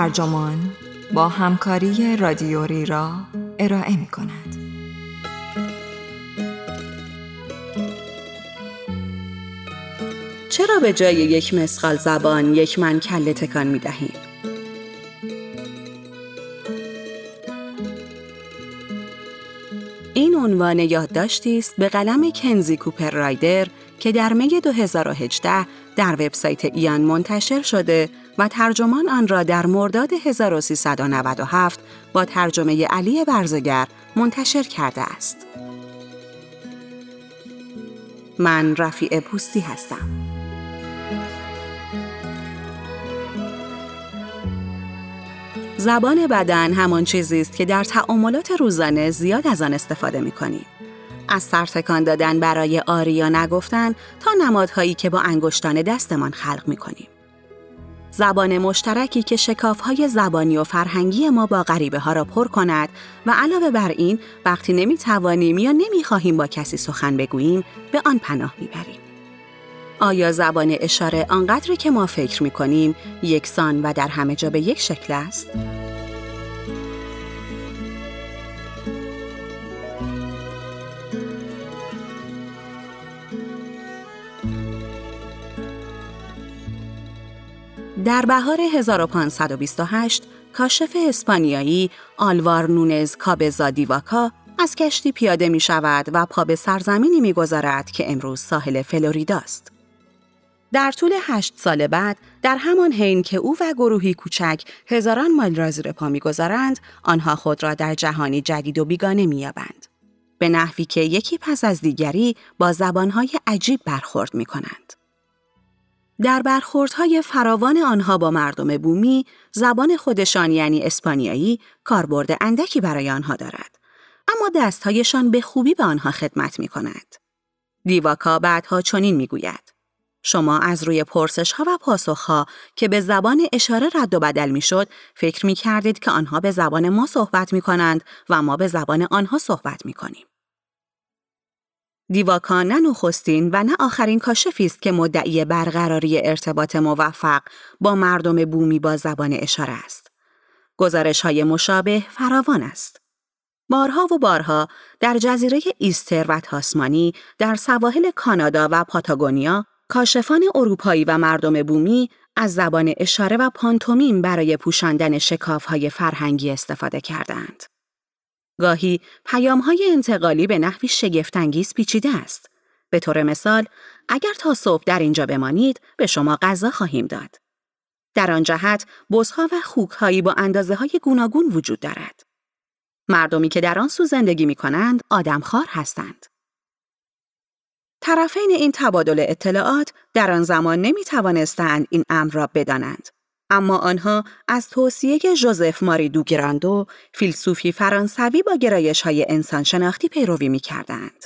ترجمان با همکاری رادیوری را ارائه می کند. چرا به جای یک مسخال زبان یک من کله تکان می دهیم؟ این عنوان یادداشتی است به قلم کنزی کوپر رایدر که در می 2018 در وبسایت ایان منتشر شده و ترجمان آن را در مرداد 1397 با ترجمه علی برزگر منتشر کرده است. من رفیع پوستی هستم. زبان بدن همان چیزی است که در تعاملات روزانه زیاد از آن استفاده می کنیم. از سرتکان دادن برای آری یا نگفتن تا نمادهایی که با انگشتان دستمان خلق می کنیم. زبان مشترکی که شکافهای زبانی و فرهنگی ما با غریبه ها را پر کند و علاوه بر این وقتی نمی توانیم یا نمی خواهیم با کسی سخن بگوییم به آن پناه می بریم. آیا زبان اشاره آنقدری که ما فکر می کنیم یکسان و در همه جا به یک شکل است؟ در بهار 1528 کاشف اسپانیایی آلوار نونز کابزا دیواکا از کشتی پیاده می شود و پا به سرزمینی می گذارد که امروز ساحل فلوریداست. در طول هشت سال بعد در همان حین که او و گروهی کوچک هزاران مایل را زیر پا می‌گذارند آنها خود را در جهانی جدید و بیگانه مییابند به نحوی که یکی پس از دیگری با زبانهای عجیب برخورد می کنند. در برخوردهای فراوان آنها با مردم بومی، زبان خودشان یعنی اسپانیایی کاربرد اندکی برای آنها دارد. اما دستهایشان به خوبی به آنها خدمت می کند. دیواکا بعدها چنین می گوید. شما از روی پرسش ها و پاسخ ها که به زبان اشاره رد و بدل می شد فکر می کردید که آنها به زبان ما صحبت می کنند و ما به زبان آنها صحبت می کنیم. دیواکا نه نخستین و نه آخرین کاشفی است که مدعی برقراری ارتباط موفق با مردم بومی با زبان اشاره است. گزارش های مشابه فراوان است. بارها و بارها در جزیره ایستر و تاسمانی در سواحل کانادا و پاتاگونیا کاشفان اروپایی و مردم بومی از زبان اشاره و پانتومیم برای پوشاندن های فرهنگی استفاده کردند. گاهی های انتقالی به نحوی شگفتانگیز پیچیده است. به طور مثال، اگر تا صبح در اینجا بمانید، به شما غذا خواهیم داد. در آن جهت، بزها و خوکهایی با اندازه های گوناگون وجود دارد. مردمی که در آن سو زندگی می کنند، آدمخوار هستند. طرفین این تبادل اطلاعات در آن زمان نمی توانستند این امر را بدانند. اما آنها از توصیه ژوزف ماری دوگراندو، فیلسوفی فرانسوی با گرایش های انسان شناختی پیروی می کردند.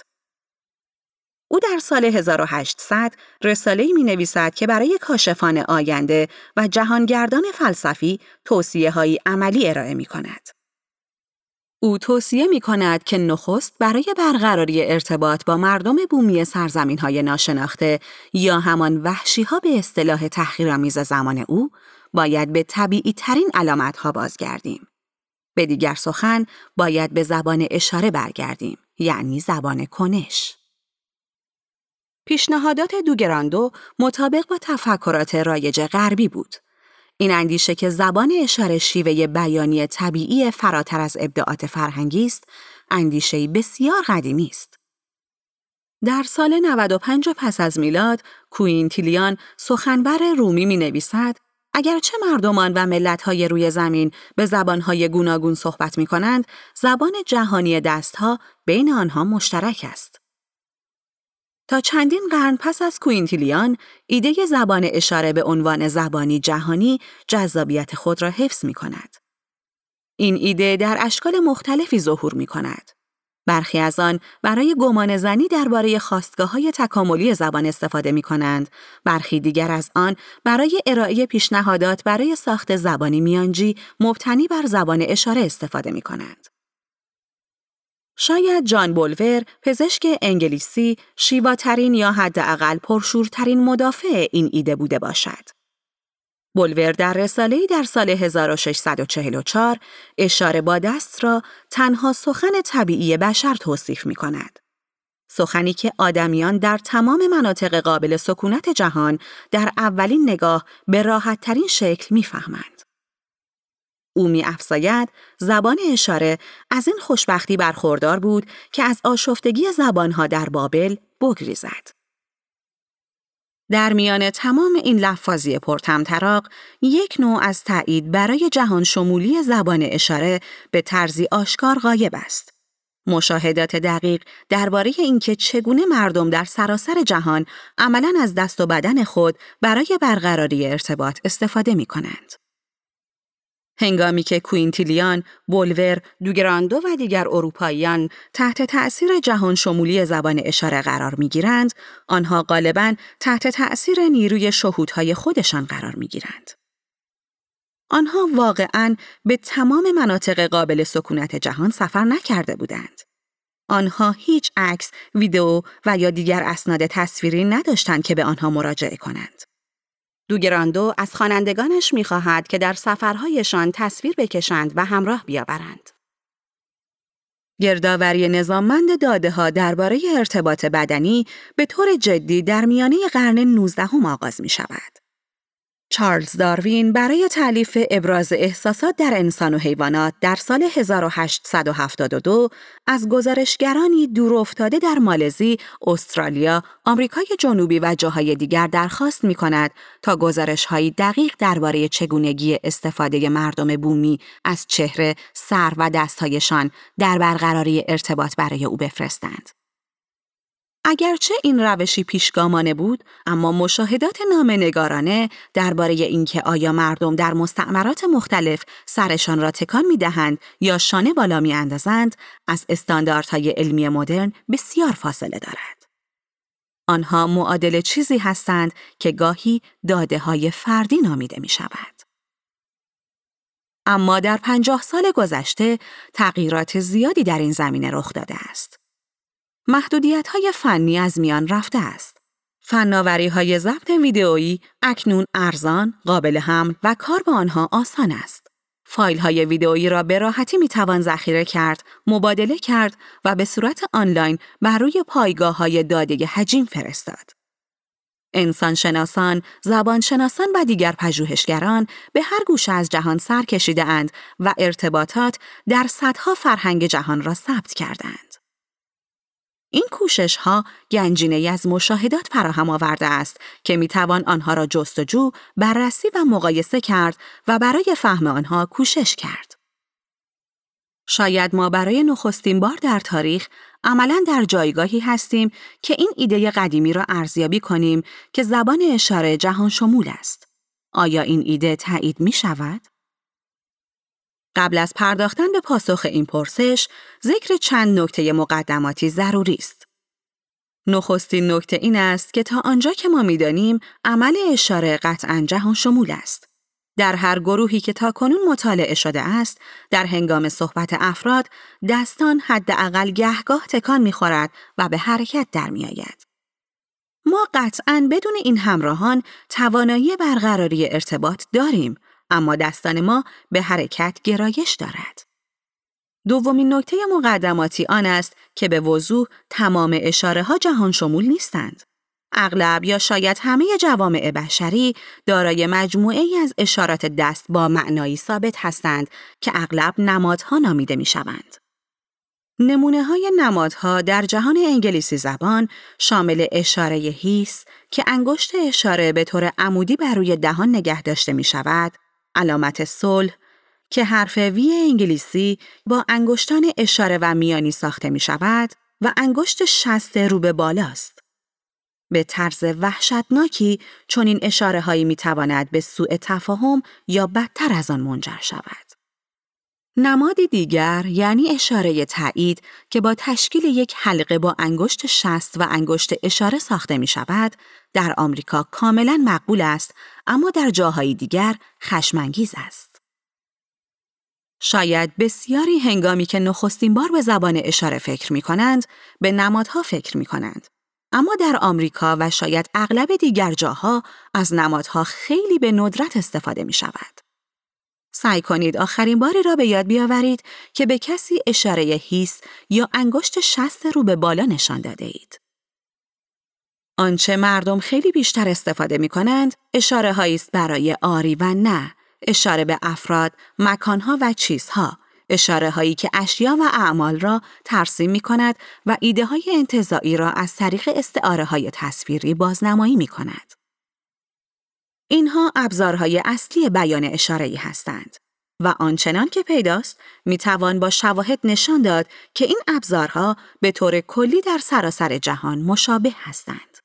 او در سال 1800 رساله‌ای می نویسد که برای کاشفان آینده و جهانگردان فلسفی توصیه عملی ارائه می کند. او توصیه می کند که نخست برای برقراری ارتباط با مردم بومی سرزمین های ناشناخته یا همان وحشی ها به اصطلاح تحقیرآمیز زمان او باید به طبیعی ترین علامت ها بازگردیم. به دیگر سخن باید به زبان اشاره برگردیم یعنی زبان کنش. پیشنهادات دوگراندو مطابق با تفکرات رایج غربی بود. این اندیشه که زبان اشاره شیوه بیانی طبیعی فراتر از ابداعات فرهنگی است، اندیشه بسیار قدیمی است. در سال 95 پس از میلاد، کوینتیلیان سخنور رومی می نویسد اگرچه مردمان و ملت‌های روی زمین به زبانهای گوناگون صحبت می کنند، زبان جهانی دستها بین آنها مشترک است. تا چندین قرن پس از کوینتیلیان، ایده زبان اشاره به عنوان زبانی جهانی جذابیت خود را حفظ می کند. این ایده در اشکال مختلفی ظهور می کند. برخی از آن برای گمان زنی درباره خواستگاه های تکاملی زبان استفاده می کنند. برخی دیگر از آن برای ارائه پیشنهادات برای ساخت زبانی میانجی مبتنی بر زبان اشاره استفاده می کنند. شاید جان بولور، پزشک انگلیسی، شیواترین یا حداقل پرشورترین مدافع این ایده بوده باشد. بولور در رساله‌ای در سال 1644 اشاره با دست را تنها سخن طبیعی بشر توصیف می کند. سخنی که آدمیان در تمام مناطق قابل سکونت جهان در اولین نگاه به راحت ترین شکل می‌فهمند. او می افزاید زبان اشاره از این خوشبختی برخوردار بود که از آشفتگی زبانها در بابل بگریزد. در میان تمام این لفاظی پرتمطراق یک نوع از تایید برای جهان شمولی زبان اشاره به طرزی آشکار غایب است. مشاهدات دقیق درباره اینکه چگونه مردم در سراسر جهان عملا از دست و بدن خود برای برقراری ارتباط استفاده می کنند. هنگامی که کوینتیلیان، بولور، دوگراندو و دیگر اروپاییان تحت تأثیر جهان شمولی زبان اشاره قرار می گیرند، آنها غالبا تحت تأثیر نیروی شهودهای خودشان قرار می گیرند. آنها واقعا به تمام مناطق قابل سکونت جهان سفر نکرده بودند. آنها هیچ عکس، ویدئو و یا دیگر اسناد تصویری نداشتند که به آنها مراجعه کنند. دوگراندو از خوانندگانش می‌خواهد که در سفرهایشان تصویر بکشند و همراه بیاورند. گردآوری نظاممند داده ها درباره ارتباط بدنی به طور جدی در میانه قرن 19 آغاز می شود. چارلز داروین برای تعلیف ابراز احساسات در انسان و حیوانات در سال 1872 از گزارشگرانی دور افتاده در مالزی، استرالیا، آمریکای جنوبی و جاهای دیگر درخواست می کند تا گزارش دقیق درباره چگونگی استفاده مردم بومی از چهره، سر و دستهایشان در برقراری ارتباط برای او بفرستند. اگرچه این روشی پیشگامانه بود، اما مشاهدات نامنگارانه درباره اینکه آیا مردم در مستعمرات مختلف سرشان را تکان می دهند یا شانه بالا می اندازند، از استانداردهای علمی مدرن بسیار فاصله دارد. آنها معادل چیزی هستند که گاهی داده های فردی نامیده می شود. اما در پنجاه سال گذشته تغییرات زیادی در این زمینه رخ داده است. محدودیت های فنی از میان رفته است. فناوری های ضبط ویدئویی اکنون ارزان، قابل حمل و کار با آنها آسان است. فایل های ویدئویی را به راحتی می توان ذخیره کرد، مبادله کرد و به صورت آنلاین بر روی پایگاه های داده حجیم فرستاد. انسانشناسان، زبانشناسان و دیگر پژوهشگران به هر گوشه از جهان سر کشیده اند و ارتباطات در صدها فرهنگ جهان را ثبت کردند. این کوشش ها گنجینه از مشاهدات فراهم آورده است که می توان آنها را جستجو، بررسی و مقایسه کرد و برای فهم آنها کوشش کرد. شاید ما برای نخستین بار در تاریخ عملا در جایگاهی هستیم که این ایده قدیمی را ارزیابی کنیم که زبان اشاره جهان شمول است. آیا این ایده تایید می شود؟ قبل از پرداختن به پاسخ این پرسش، ذکر چند نکته مقدماتی ضروری است. نخستین نکته این است که تا آنجا که ما می‌دانیم عمل اشاره قطعا جهان شمول است. در هر گروهی که تا کنون مطالعه شده است، در هنگام صحبت افراد، دستان حداقل گهگاه تکان می‌خورد و به حرکت در میآید. ما قطعا بدون این همراهان توانایی برقراری ارتباط داریم اما دستان ما به حرکت گرایش دارد. دومین نکته مقدماتی آن است که به وضوح تمام اشاره ها جهان شمول نیستند. اغلب یا شاید همه جوامع بشری دارای مجموعه ای از اشارات دست با معنایی ثابت هستند که اغلب نمادها نامیده می شوند. نمونه های نمادها در جهان انگلیسی زبان شامل اشاره هیس که انگشت اشاره به طور عمودی بر روی دهان نگه داشته می شود علامت صلح که حرف وی انگلیسی با انگشتان اشاره و میانی ساخته می شود و انگشت شست رو به بالاست. به طرز وحشتناکی چون این اشاره هایی می تواند به سوء تفاهم یا بدتر از آن منجر شود. نمادی دیگر یعنی اشاره تایید که با تشکیل یک حلقه با انگشت شست و انگشت اشاره ساخته می شود در آمریکا کاملا مقبول است اما در جاهای دیگر خشمانگیز است. شاید بسیاری هنگامی که نخستین بار به زبان اشاره فکر می کنند به نمادها فکر می کنند. اما در آمریکا و شاید اغلب دیگر جاها از نمادها خیلی به ندرت استفاده می شود. سعی کنید آخرین باری را به یاد بیاورید که به کسی اشاره هیس یا انگشت شست رو به بالا نشان داده اید. آنچه مردم خیلی بیشتر استفاده می کنند، اشاره است برای آری و نه، اشاره به افراد، مکانها و چیزها، اشاره هایی که اشیا و اعمال را ترسیم می کند و ایده های انتظاعی را از طریق استعاره های تصویری بازنمایی می کند. اینها ابزارهای اصلی بیان اشاره هستند و آنچنان که پیداست می توان با شواهد نشان داد که این ابزارها به طور کلی در سراسر جهان مشابه هستند.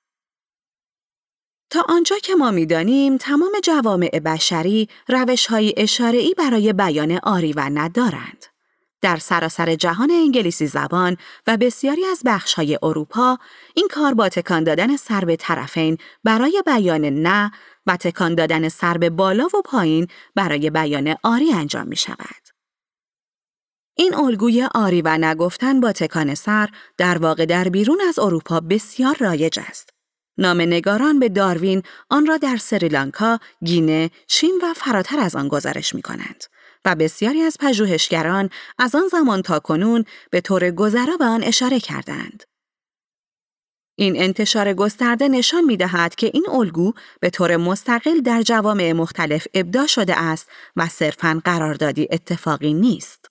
تا آنجا که ما می‌دانیم تمام جوامع بشری روش های اشاره‌ای برای بیان آری و ندارند. در سراسر جهان انگلیسی زبان و بسیاری از های اروپا این کار با تکان دادن سر به طرفین برای بیان نه و تکان دادن سر به بالا و پایین برای بیان آری انجام می شود. این الگوی آری و نگفتن با تکان سر در واقع در بیرون از اروپا بسیار رایج است. نام نگاران به داروین آن را در سریلانکا، گینه، چین و فراتر از آن گزارش می کنند و بسیاری از پژوهشگران از آن زمان تا کنون به طور گذرا به آن اشاره کردند. این انتشار گسترده نشان می دهد که این الگو به طور مستقل در جوامع مختلف ابدا شده است و صرفاً قراردادی اتفاقی نیست.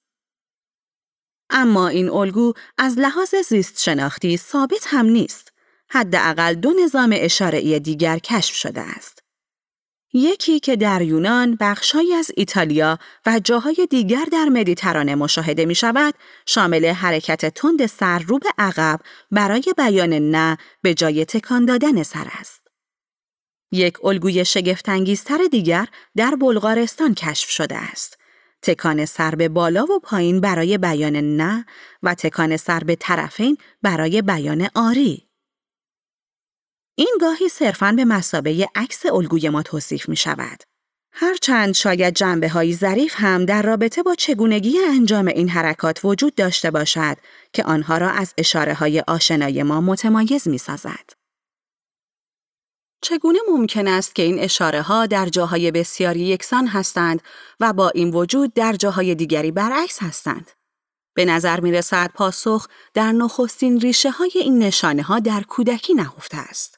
اما این الگو از لحاظ زیست شناختی ثابت هم نیست. حداقل دو نظام اشاره‌ای دیگر کشف شده است. یکی که در یونان، بخشهایی از ایتالیا و جاهای دیگر در مدیترانه مشاهده می شود، شامل حرکت تند سر رو به عقب برای بیان نه به جای تکان دادن سر است. یک الگوی شگفتانگیزتر دیگر در بلغارستان کشف شده است. تکان سر به بالا و پایین برای بیان نه و تکان سر به طرفین برای بیان آری. این گاهی صرفاً به مسابه عکس الگوی ما توصیف می شود. هرچند شاید جنبه های ظریف هم در رابطه با چگونگی انجام این حرکات وجود داشته باشد که آنها را از اشاره های آشنای ما متمایز می سازد. چگونه ممکن است که این اشاره ها در جاهای بسیاری یکسان هستند و با این وجود در جاهای دیگری برعکس هستند؟ به نظر می رسد پاسخ در نخستین ریشه های این نشانه ها در کودکی نهفته است.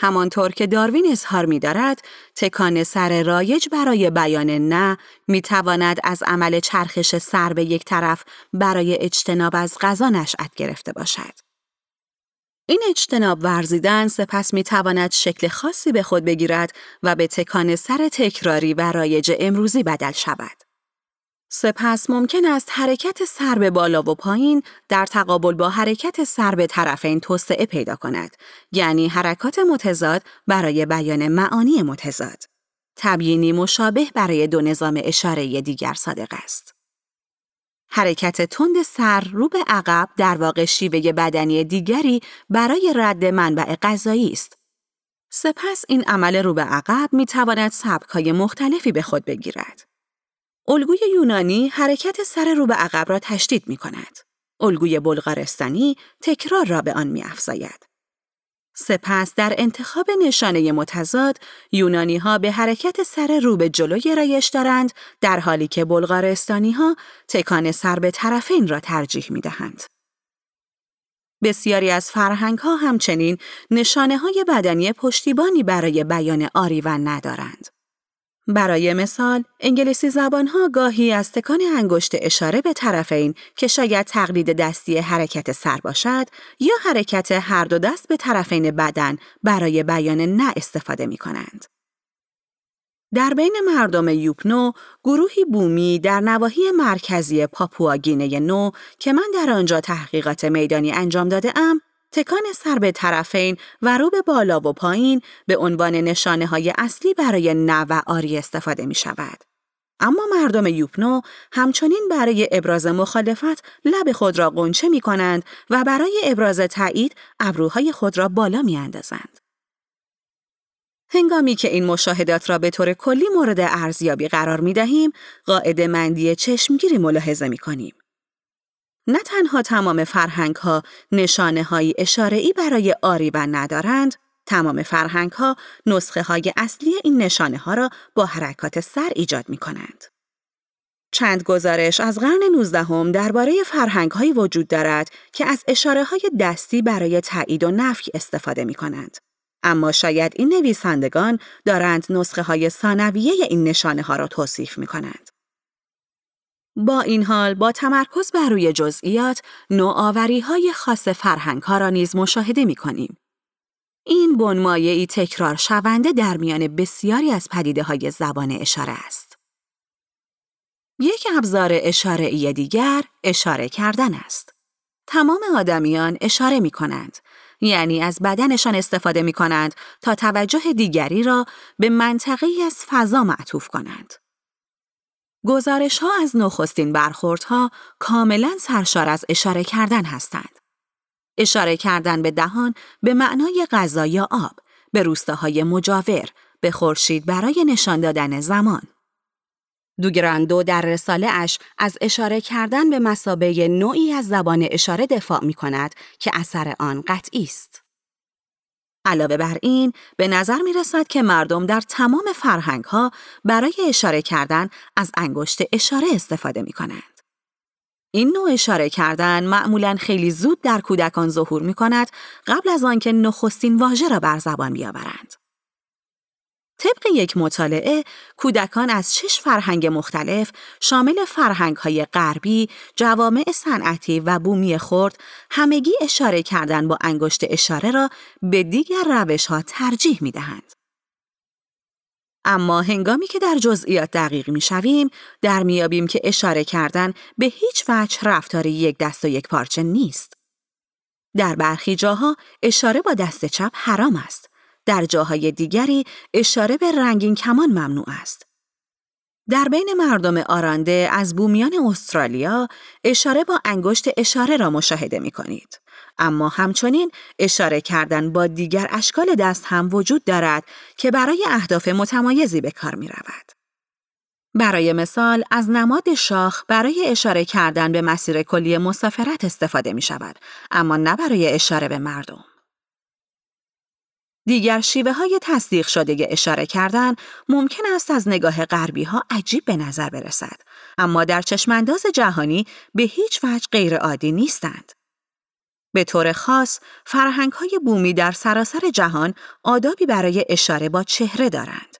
همانطور که داروین اظهار می دارد، تکان سر رایج برای بیان نه می تواند از عمل چرخش سر به یک طرف برای اجتناب از غذا نشأت گرفته باشد. این اجتناب ورزیدن سپس می تواند شکل خاصی به خود بگیرد و به تکان سر تکراری و رایج امروزی بدل شود. سپس ممکن است حرکت سر به بالا و پایین در تقابل با حرکت سر به طرفین توسعه پیدا کند یعنی حرکات متضاد برای بیان معانی متضاد. تبیینی مشابه برای دو نظام اشاره دیگر صادق است. حرکت تند سر رو به عقب در واقع شیوه بدنی دیگری برای رد منبع غذایی است. سپس این عمل رو به عقب می تواند سبکهای مختلفی به خود بگیرد. الگوی یونانی حرکت سر رو به عقب را تشدید می کند. الگوی بلغارستانی تکرار را به آن می افزاید. سپس در انتخاب نشانه متضاد یونانی ها به حرکت سر رو به جلو گرایش دارند در حالی که بلغارستانی ها تکان سر به طرفین را ترجیح می دهند. بسیاری از فرهنگ ها همچنین نشانه های بدنی پشتیبانی برای بیان آری و ندارند. برای مثال، انگلیسی زبانها گاهی از تکان انگشت اشاره به طرفین که شاید تقلید دستی حرکت سر باشد یا حرکت هر دو دست به طرفین بدن برای بیان نه استفاده می کنند. در بین مردم یوپنو، گروهی بومی در نواحی مرکزی پاپواگینه نو که من در آنجا تحقیقات میدانی انجام داده ام، تکان سر به طرفین و رو به بالا و پایین به عنوان نشانه های اصلی برای نه و آری استفاده می شود. اما مردم یوپنو همچنین برای ابراز مخالفت لب خود را قنچه می کنند و برای ابراز تایید ابروهای خود را بالا می اندازند. هنگامی که این مشاهدات را به طور کلی مورد ارزیابی قرار می دهیم، قاعده مندی چشمگیری ملاحظه می کنیم. نه تنها تمام فرهنگ ها نشانه های اشاره برای آریبن ندارند، تمام فرهنگ ها نسخه های اصلی این نشانه ها را با حرکات سر ایجاد می کنند. چند گزارش از قرن 19 هم درباره فرهنگ های وجود دارد که از اشاره های دستی برای تایید و نفی استفاده می کنند. اما شاید این نویسندگان دارند نسخه های ثانویه این نشانه ها را توصیف می کنند. با این حال با تمرکز بر روی جزئیات نوآوری های خاص فرهنگ را نیز مشاهده می کنیم. این بنمایه ای تکرار شونده در میان بسیاری از پدیده های زبان اشاره است. یک ابزار اشاره ای دیگر اشاره کردن است. تمام آدمیان اشاره می کنند. یعنی از بدنشان استفاده می کنند تا توجه دیگری را به منطقه از فضا معطوف کنند. گزارش ها از نخستین برخوردها کاملا سرشار از اشاره کردن هستند. اشاره کردن به دهان به معنای غذا یا آب، به روستاهای مجاور، به خورشید برای نشان دادن زمان. دوگراندو در رساله اش از اشاره کردن به مسابه نوعی از زبان اشاره دفاع می کند که اثر آن قطعی است. علاوه بر این، به نظر می رسد که مردم در تمام فرهنگ ها برای اشاره کردن از انگشت اشاره استفاده می کنند. این نوع اشاره کردن معمولا خیلی زود در کودکان ظهور می کند قبل از آنکه نخستین واژه را بر زبان بیاورند. طبق یک مطالعه، کودکان از شش فرهنگ مختلف شامل فرهنگ های غربی، جوامع صنعتی و بومی خرد همگی اشاره کردن با انگشت اشاره را به دیگر روش ها ترجیح می دهند. اما هنگامی که در جزئیات دقیق می شویم، در میابیم که اشاره کردن به هیچ وجه رفتاری یک دست و یک پارچه نیست. در برخی جاها اشاره با دست چپ حرام است. در جاهای دیگری اشاره به رنگین کمان ممنوع است. در بین مردم آرانده از بومیان استرالیا اشاره با انگشت اشاره را مشاهده می کنید. اما همچنین اشاره کردن با دیگر اشکال دست هم وجود دارد که برای اهداف متمایزی به کار می رود. برای مثال از نماد شاخ برای اشاره کردن به مسیر کلی مسافرت استفاده می شود اما نه برای اشاره به مردم. دیگر شیوه های تصدیق شده اشاره کردن ممکن است از نگاه غربی ها عجیب به نظر برسد اما در چشمانداز جهانی به هیچ وجه غیر عادی نیستند. به طور خاص فرهنگ های بومی در سراسر جهان آدابی برای اشاره با چهره دارند.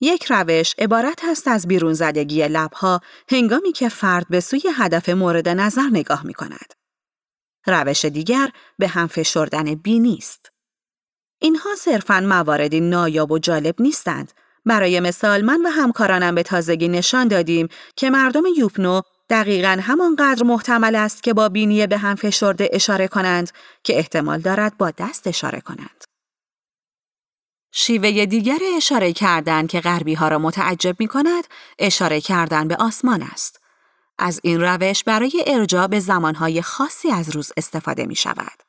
یک روش عبارت است از بیرون زدگی لبها هنگامی که فرد به سوی هدف مورد نظر نگاه می کند. روش دیگر به هم فشردن بینی است. اینها صرفاً مواردی نایاب و جالب نیستند. برای مثال من و همکارانم به تازگی نشان دادیم که مردم یوپنو دقیقا همانقدر محتمل است که با بینی به هم فشرده اشاره کنند که احتمال دارد با دست اشاره کنند. شیوه دیگر اشاره کردن که غربی ها را متعجب می کند، اشاره کردن به آسمان است. از این روش برای ارجاع به زمانهای خاصی از روز استفاده می شود.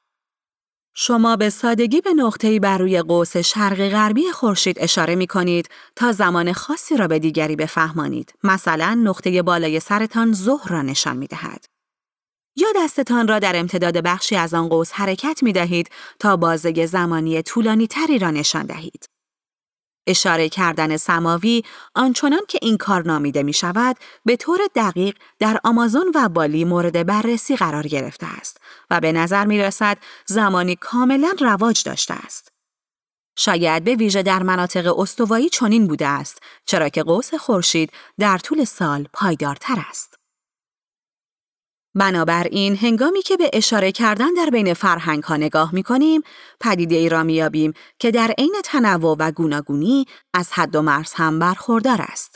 شما به سادگی به نقطه‌ای بر روی قوس شرق غربی خورشید اشاره می کنید تا زمان خاصی را به دیگری بفهمانید. مثلا نقطه بالای سرتان ظهر را نشان می دهد. یا دستتان را در امتداد بخشی از آن قوس حرکت می دهید تا بازه زمانی طولانی تری را نشان دهید. اشاره کردن سماوی آنچنان که این کار نامیده می شود به طور دقیق در آمازون و بالی مورد بررسی قرار گرفته است و به نظر می رسد زمانی کاملا رواج داشته است. شاید به ویژه در مناطق استوایی چنین بوده است چرا که قوس خورشید در طول سال پایدارتر است. بنابراین هنگامی که به اشاره کردن در بین فرهنگ ها نگاه می کنیم، پدیده ای را میابیم که در عین تنوع و گوناگونی از حد و مرز هم برخوردار است.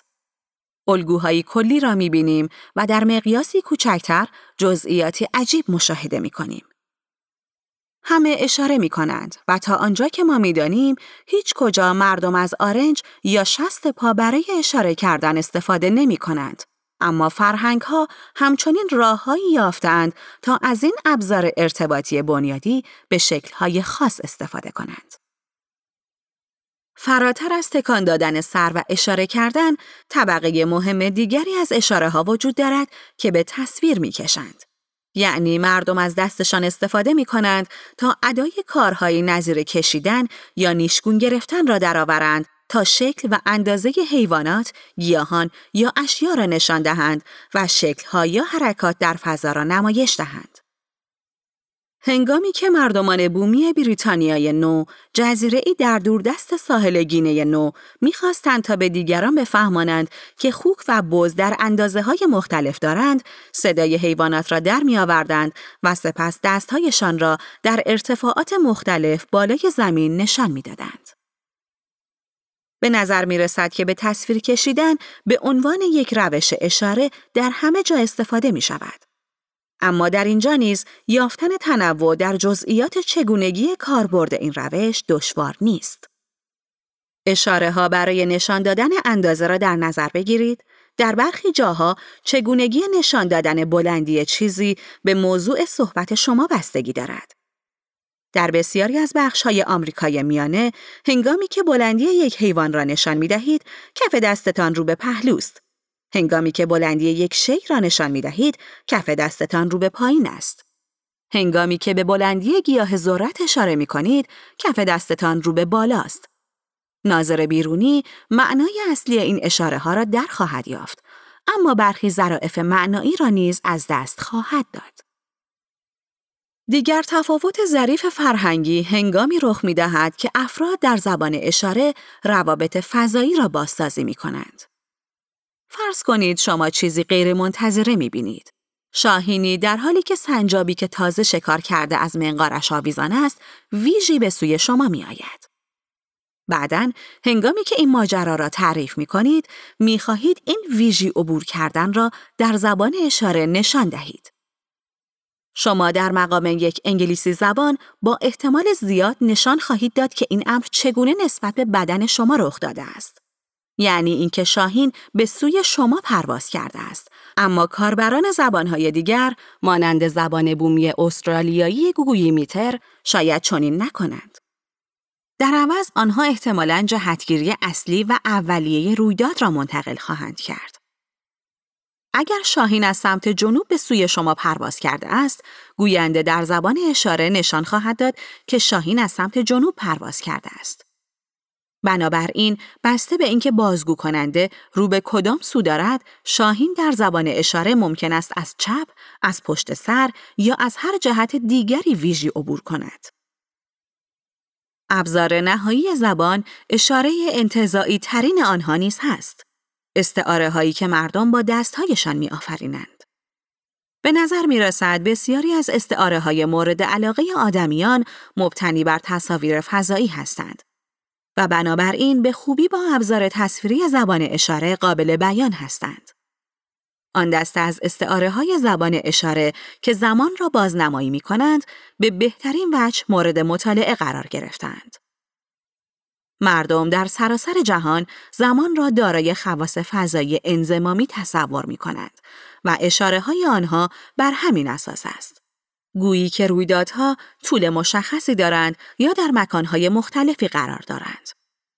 الگوهای کلی را می بینیم و در مقیاسی کوچکتر جزئیاتی عجیب مشاهده می کنیم. همه اشاره می کنند و تا آنجا که ما می دانیم هیچ کجا مردم از آرنج یا شست پا برای اشاره کردن استفاده نمی کنند. اما فرهنگ ها همچنین راههایی یافتند تا از این ابزار ارتباطی بنیادی به شکلهای خاص استفاده کنند. فراتر از تکان دادن سر و اشاره کردن، طبقه مهم دیگری از اشاره ها وجود دارد که به تصویر می کشند. یعنی مردم از دستشان استفاده می کنند تا ادای کارهایی نظیر کشیدن یا نیشگون گرفتن را درآورند تا شکل و اندازه حیوانات، گیاهان یا اشیا را نشان دهند و شکلها یا حرکات در فضا را نمایش دهند. هنگامی که مردمان بومی بریتانیای نو جزیره ای در دوردست ساحل گینه نو می‌خواستند تا به دیگران بفهمانند که خوک و بز در اندازه های مختلف دارند صدای حیوانات را در میآوردند و سپس دستهایشان را در ارتفاعات مختلف بالای زمین نشان می‌دادند. به نظر می رسد که به تصویر کشیدن به عنوان یک روش اشاره در همه جا استفاده می شود. اما در اینجا نیز یافتن تنوع در جزئیات چگونگی کاربرد این روش دشوار نیست. اشاره ها برای نشان دادن اندازه را در نظر بگیرید. در برخی جاها چگونگی نشان دادن بلندی چیزی به موضوع صحبت شما بستگی دارد. در بسیاری از های آمریکای میانه، هنگامی که بلندی یک حیوان را نشان می دهید، کف دستتان رو به پهلوست. هنگامی که بلندی یک شی را نشان می دهید، کف دستتان رو به پایین است. هنگامی که به بلندی گیاه ذرت اشاره می کنید، کف دستتان رو به بالاست. ناظر بیرونی معنای اصلی این اشاره ها را در خواهد یافت، اما برخی ظرافت معنایی را نیز از دست خواهد داد. دیگر تفاوت ظریف فرهنگی هنگامی رخ می دهد که افراد در زبان اشاره روابط فضایی را بازسازی می کنند. فرض کنید شما چیزی غیر منتظره می بینید. شاهینی در حالی که سنجابی که تازه شکار کرده از منقارش آویزان است، ویژی به سوی شما می آید. بعدا هنگامی که این ماجرا را تعریف می کنید، می خواهید این ویژی عبور کردن را در زبان اشاره نشان دهید. شما در مقام یک انگلیسی زبان با احتمال زیاد نشان خواهید داد که این امر چگونه نسبت به بدن شما رخ داده است. یعنی اینکه شاهین به سوی شما پرواز کرده است. اما کاربران زبانهای دیگر مانند زبان بومی استرالیایی گوگویی میتر شاید چنین نکنند. در عوض آنها احتمالاً جهتگیری اصلی و اولیه رویداد را منتقل خواهند کرد. اگر شاهین از سمت جنوب به سوی شما پرواز کرده است، گوینده در زبان اشاره نشان خواهد داد که شاهین از سمت جنوب پرواز کرده است. بنابراین بسته به اینکه بازگو کننده رو به کدام سو دارد، شاهین در زبان اشاره ممکن است از چپ، از پشت سر یا از هر جهت دیگری ویژی عبور کند. ابزار نهایی زبان اشاره انتظاعی ترین آنها نیز هست. استعاره هایی که مردم با دستهایشان می آفرینند. به نظر می رسد بسیاری از استعاره های مورد علاقه آدمیان مبتنی بر تصاویر فضایی هستند و بنابراین به خوبی با ابزار تصویری زبان اشاره قابل بیان هستند. آن دسته از استعاره های زبان اشاره که زمان را بازنمایی می کنند به بهترین وجه مورد مطالعه قرار گرفتند. مردم در سراسر جهان زمان را دارای خواص فضایی انزمامی تصور می کنند و اشاره های آنها بر همین اساس است. گویی که رویدادها طول مشخصی دارند یا در مکانهای مختلفی قرار دارند.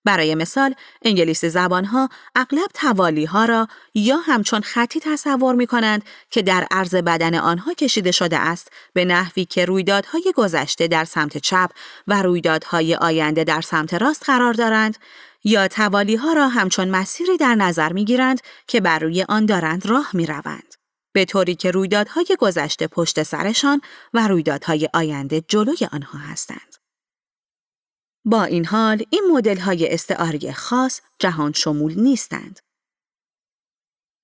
برای مثال، انگلیسی زبانها اغلب توالی ها را یا همچون خطی تصور می کنند که در عرض بدن آنها کشیده شده است به نحوی که رویدادهای گذشته در سمت چپ و رویدادهای آینده در سمت راست قرار دارند یا توالی ها را همچون مسیری در نظر می گیرند که بر روی آن دارند راه می روند. به طوری که رویدادهای گذشته پشت سرشان و رویدادهای آینده جلوی آنها هستند. با این حال این مدل های استعاری خاص جهان شمول نیستند.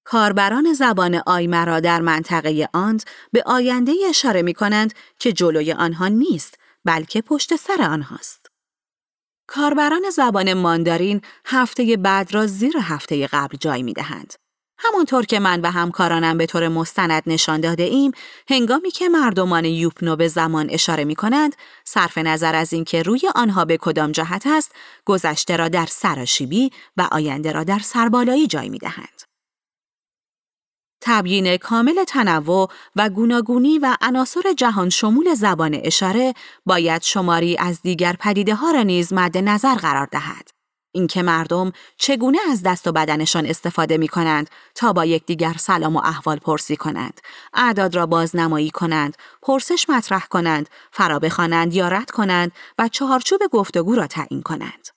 کاربران زبان آیمرا در منطقه آند به آینده اشاره می کنند که جلوی آنها نیست بلکه پشت سر آنهاست. کاربران زبان ماندارین هفته بعد را زیر هفته قبل جای می دهند. همانطور که من و همکارانم به طور مستند نشان داده ایم، هنگامی که مردمان یوپنو به زمان اشاره می کنند، صرف نظر از اینکه روی آنها به کدام جهت است، گذشته را در سراشیبی و آینده را در سربالایی جای می دهند. تبیین کامل تنوع و گوناگونی و عناصر جهان شمول زبان اشاره باید شماری از دیگر پدیده ها را نیز مد نظر قرار دهد. اینکه مردم چگونه از دست و بدنشان استفاده می کنند تا با یکدیگر سلام و احوال پرسی کنند، اعداد را بازنمایی کنند، پرسش مطرح کنند، فرا بخوانند یا رد کنند و چهارچوب گفتگو را تعیین کنند.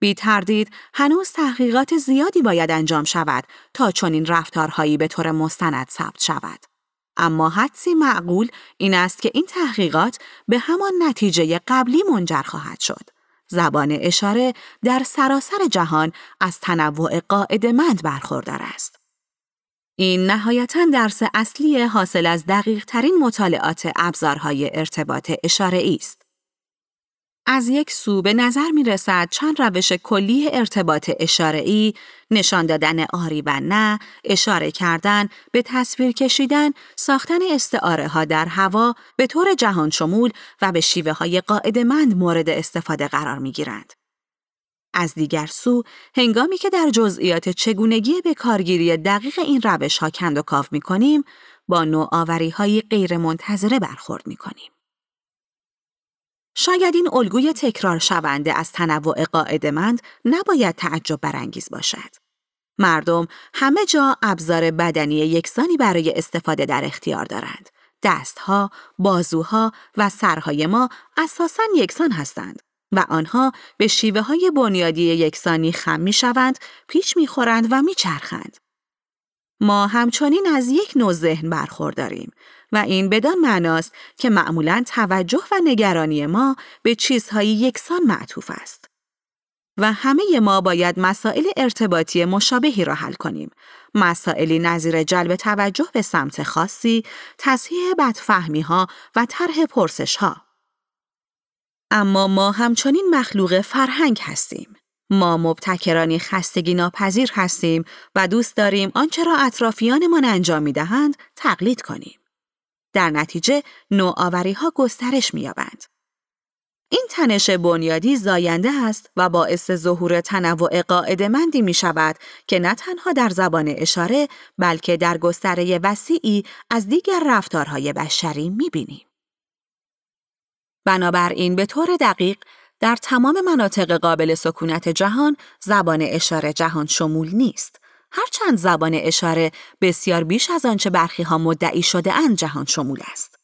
بی تردید هنوز تحقیقات زیادی باید انجام شود تا چنین رفتارهایی به طور مستند ثبت شود. اما حدسی معقول این است که این تحقیقات به همان نتیجه قبلی منجر خواهد شد. زبان اشاره در سراسر جهان از تنوع قاعدمند برخوردار است. این نهایتا درس اصلی حاصل از دقیق ترین مطالعات ابزارهای ارتباط اشاره است. از یک سو به نظر می رسد چند روش کلی ارتباط اشاره ای، نشان دادن آری و نه، اشاره کردن، به تصویر کشیدن، ساختن استعاره ها در هوا به طور جهان شمول و به شیوه های قاعدمند مورد استفاده قرار می گیرند. از دیگر سو، هنگامی که در جزئیات چگونگی به کارگیری دقیق این روش ها کند و کاف می کنیم، با نوآوری های غیر منتظره برخورد می کنیم. شاید این الگوی تکرار شونده از تنوع قاعدمند نباید تعجب برانگیز باشد. مردم همه جا ابزار بدنی یکسانی برای استفاده در اختیار دارند. دستها، بازوها و سرهای ما اساساً یکسان هستند و آنها به شیوه های بنیادی یکسانی خم می شوند، پیش می خورند و می چرخند. ما همچنین از یک نوع ذهن برخورداریم و این بدان معناست که معمولا توجه و نگرانی ما به چیزهای یکسان معطوف است. و همه ما باید مسائل ارتباطی مشابهی را حل کنیم. مسائلی نظیر جلب توجه به سمت خاصی، تصحیح بدفهمی ها و طرح پرسش ها. اما ما همچنین مخلوق فرهنگ هستیم. ما مبتکرانی خستگی ناپذیر هستیم و دوست داریم آنچه را اطرافیانمان انجام می دهند تقلید کنیم. در نتیجه نوآوری ها گسترش می‌یابند. این تنش بنیادی زاینده است و باعث ظهور تنوع قاعدمندی می شود که نه تنها در زبان اشاره بلکه در گستره وسیعی از دیگر رفتارهای بشری می بینیم. بنابراین به طور دقیق در تمام مناطق قابل سکونت جهان زبان اشاره جهان شمول نیست هرچند زبان اشاره بسیار بیش از آنچه برخی ها مدعی شده اند جهان شمول است.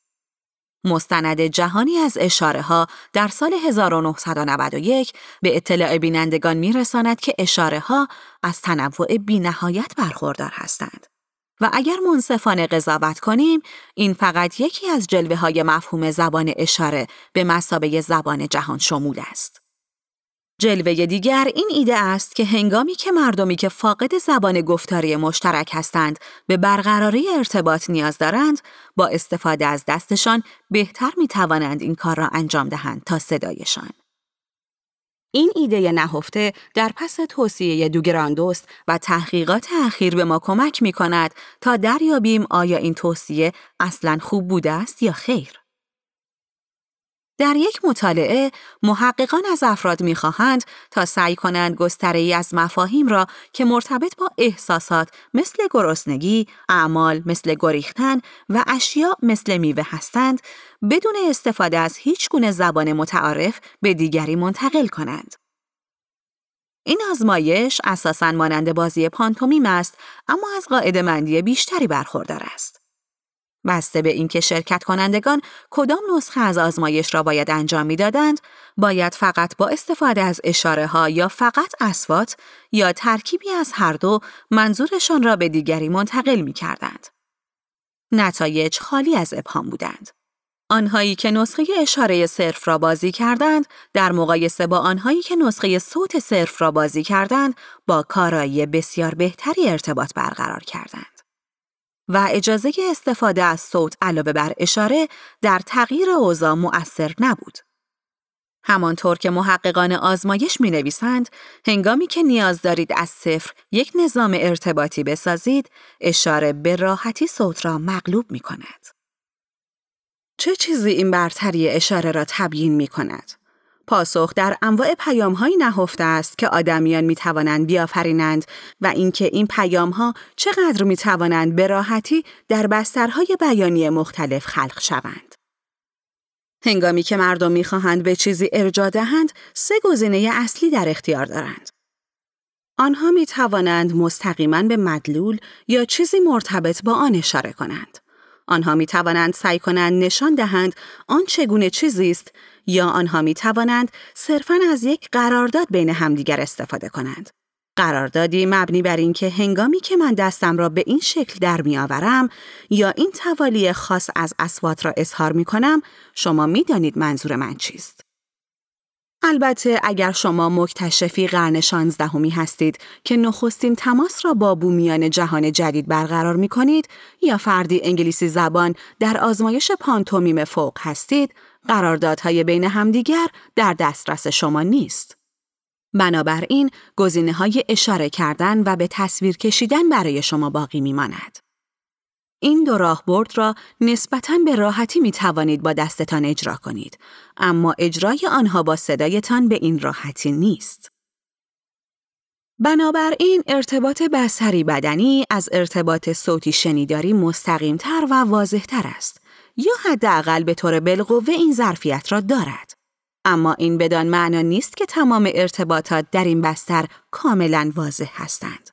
مستند جهانی از اشاره ها در سال 1991 به اطلاع بینندگان میرساند که اشاره ها از تنوع بینهایت برخوردار هستند. و اگر منصفانه قضاوت کنیم، این فقط یکی از جلوه های مفهوم زبان اشاره به مسابه زبان جهان شمول است. جلوه دیگر این ایده است که هنگامی که مردمی که فاقد زبان گفتاری مشترک هستند به برقراری ارتباط نیاز دارند با استفاده از دستشان بهتر می توانند این کار را انجام دهند تا صدایشان. این ایده نهفته در پس توصیه دوگراندوست و تحقیقات اخیر به ما کمک می کند تا دریابیم آیا این توصیه اصلا خوب بوده است یا خیر. در یک مطالعه، محققان از افراد می‌خواهند تا سعی کنند گستره ای از مفاهیم را که مرتبط با احساسات مثل گرسنگی، اعمال مثل گریختن و اشیاء مثل میوه هستند، بدون استفاده از هیچ گونه زبان متعارف به دیگری منتقل کنند. این آزمایش اساساً مانند بازی پانتومیم است اما از قاعده مندی بیشتری برخوردار است. بسته به اینکه شرکت کنندگان کدام نسخه از آزمایش را باید انجام می‌دادند، باید فقط با استفاده از اشاره ها یا فقط اسوات یا ترکیبی از هر دو منظورشان را به دیگری منتقل می کردند. نتایج خالی از ابهام بودند. آنهایی که نسخه اشاره صرف را بازی کردند، در مقایسه با آنهایی که نسخه صوت صرف را بازی کردند، با کارایی بسیار بهتری ارتباط برقرار کردند. و اجازه استفاده از صوت علاوه بر اشاره در تغییر اوضاع مؤثر نبود. همانطور که محققان آزمایش می نویسند، هنگامی که نیاز دارید از صفر یک نظام ارتباطی بسازید، اشاره به راحتی صوت را مغلوب می کند. چه چیزی این برتری اشاره را تبیین می کند؟ پاسخ در انواع پیامهایی نهفته است که آدمیان می توانند بیافرینند و اینکه این پیامها چقدر می توانند به راحتی در بسترهای بیانی مختلف خلق شوند. هنگامی که مردم می‌خواهند به چیزی ارجا دهند، سه گزینه اصلی در اختیار دارند. آنها می توانند مستقیما به مدلول یا چیزی مرتبط با آن اشاره کنند. آنها می توانند سعی کنند نشان دهند آن چگونه چیزی است یا آنها می توانند صرفاً از یک قرارداد بین همدیگر استفاده کنند. قراردادی مبنی بر اینکه هنگامی که من دستم را به این شکل در میآورم یا این توالی خاص از اسوات را اظهار می کنم شما می دانید منظور من چیست. البته اگر شما مکتشفی قرن شانزدهمی هستید که نخستین تماس را با بومیان جهان جدید برقرار می کنید یا فردی انگلیسی زبان در آزمایش پانتومیم فوق هستید، قراردادهای بین همدیگر در دسترس شما نیست. بنابراین گزینه های اشاره کردن و به تصویر کشیدن برای شما باقی می ماند. این دو راهبرد را نسبتاً به راحتی می توانید با دستتان اجرا کنید، اما اجرای آنها با صدایتان به این راحتی نیست. بنابراین ارتباط بسری بدنی از ارتباط صوتی شنیداری مستقیمتر و واضحتر است یا حداقل به طور بالقوه این ظرفیت را دارد. اما این بدان معنا نیست که تمام ارتباطات در این بستر کاملا واضح هستند.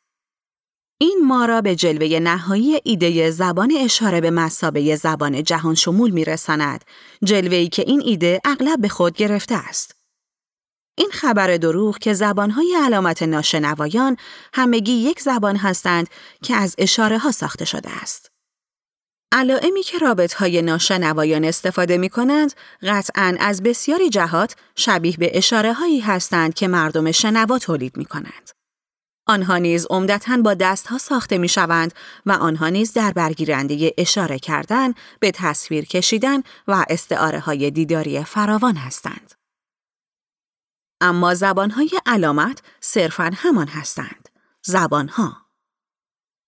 این ما را به جلوه نهایی ایده زبان اشاره به مسابه زبان جهان شمول می رساند، جلوه که این ایده اغلب به خود گرفته است. این خبر دروغ که زبانهای علامت ناشنوایان همگی یک زبان هستند که از اشاره ها ساخته شده است. علائمی که رابط های ناشنوایان استفاده می کنند قطعا از بسیاری جهات شبیه به اشاره هایی هستند که مردم شنوا تولید می کنند. آنها نیز عمدتا با دستها ساخته می شوند و آنها نیز در برگیرنده اشاره کردن به تصویر کشیدن و استعاره های دیداری فراوان هستند. اما زبانهای علامت صرفا همان هستند. زبانها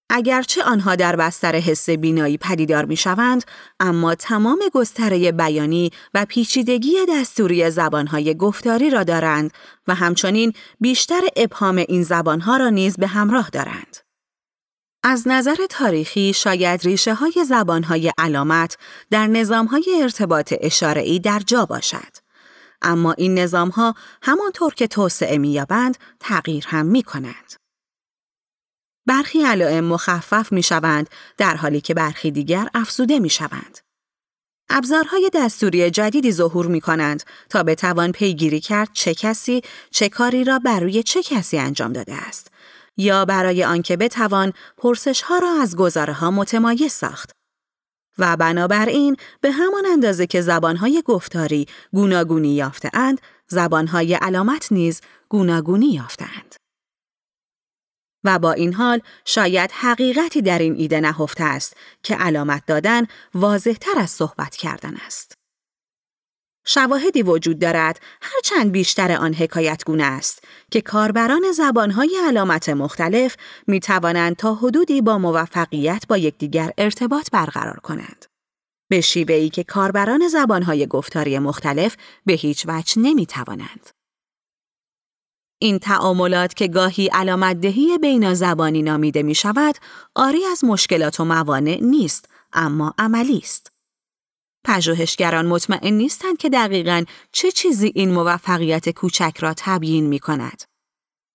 اگرچه آنها در بستر حس بینایی پدیدار می شوند، اما تمام گستره بیانی و پیچیدگی دستوری زبانهای گفتاری را دارند و همچنین بیشتر ابهام این زبانها را نیز به همراه دارند. از نظر تاریخی شاید ریشه های زبانهای علامت در نظام های ارتباط اشاره‌ای در جا باشد. اما این نظام ها همانطور که توسعه می‌یابند تغییر هم می کنند. برخی علائم مخفف می شوند در حالی که برخی دیگر افزوده می شوند. ابزارهای دستوری جدیدی ظهور می کنند تا بتوان پیگیری کرد چه کسی چه کاری را بر روی چه کسی انجام داده است. یا برای آنکه بتوان پرسش ها را از گزاره ها متمایز ساخت. و بنابراین به همان اندازه که زبانهای گفتاری گوناگونی یافتهاند زبانهای علامت نیز گوناگونی یافتهاند. و با این حال شاید حقیقتی در این ایده نهفته است که علامت دادن واضح تر از صحبت کردن است. شواهدی وجود دارد هرچند بیشتر آن حکایت گونه است که کاربران زبانهای علامت مختلف می توانند تا حدودی با موفقیت با یکدیگر ارتباط برقرار کنند. به شیوهی که کاربران زبانهای گفتاری مختلف به هیچ وجه نمی توانند. این تعاملات که گاهی علامت دهی بین زبانی نامیده می شود، آری از مشکلات و موانع نیست، اما عملی است. پژوهشگران مطمئن نیستند که دقیقا چه چیزی این موفقیت کوچک را تبیین می کند.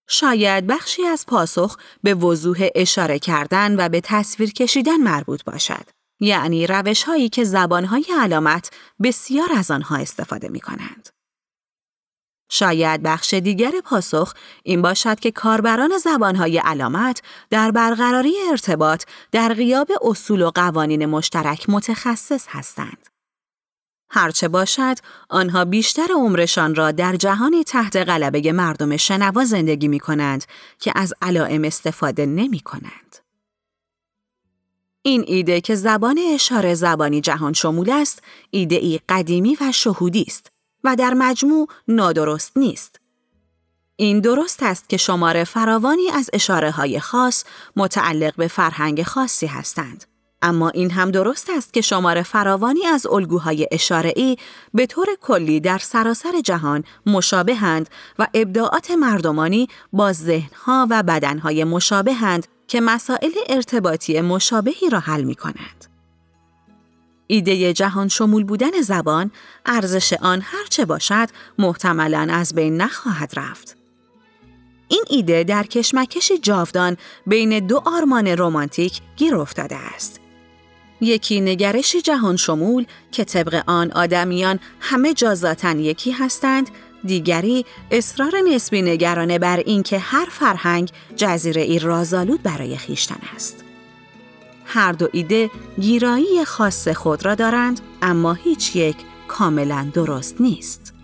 شاید بخشی از پاسخ به وضوح اشاره کردن و به تصویر کشیدن مربوط باشد. یعنی روش هایی که زبان های علامت بسیار از آنها استفاده می کنند. شاید بخش دیگر پاسخ این باشد که کاربران زبانهای علامت در برقراری ارتباط در غیاب اصول و قوانین مشترک متخصص هستند. هرچه باشد، آنها بیشتر عمرشان را در جهانی تحت غلبه مردم شنوا زندگی می کنند که از علائم استفاده نمی کنند. این ایده که زبان اشاره زبانی جهان شمول است، ایده ای قدیمی و شهودی است و در مجموع نادرست نیست. این درست است که شماره فراوانی از اشاره های خاص متعلق به فرهنگ خاصی هستند. اما این هم درست است که شماره فراوانی از الگوهای اشاره‌ای به طور کلی در سراسر جهان مشابهند و ابداعات مردمانی با ذهنها و بدنهای مشابهند که مسائل ارتباطی مشابهی را حل می کنند. ایده جهان شمول بودن زبان ارزش آن هرچه باشد محتملا از بین نخواهد رفت. این ایده در کشمکش جاودان بین دو آرمان رمانتیک گیر افتاده است. یکی نگرش جهان شمول که طبق آن آدمیان همه جازاتن یکی هستند دیگری اصرار نسبی نگرانه بر اینکه هر فرهنگ جزیره ای رازآلود برای خیشتن است. هر دو ایده گیرایی خاص خود را دارند اما هیچ یک کاملا درست نیست.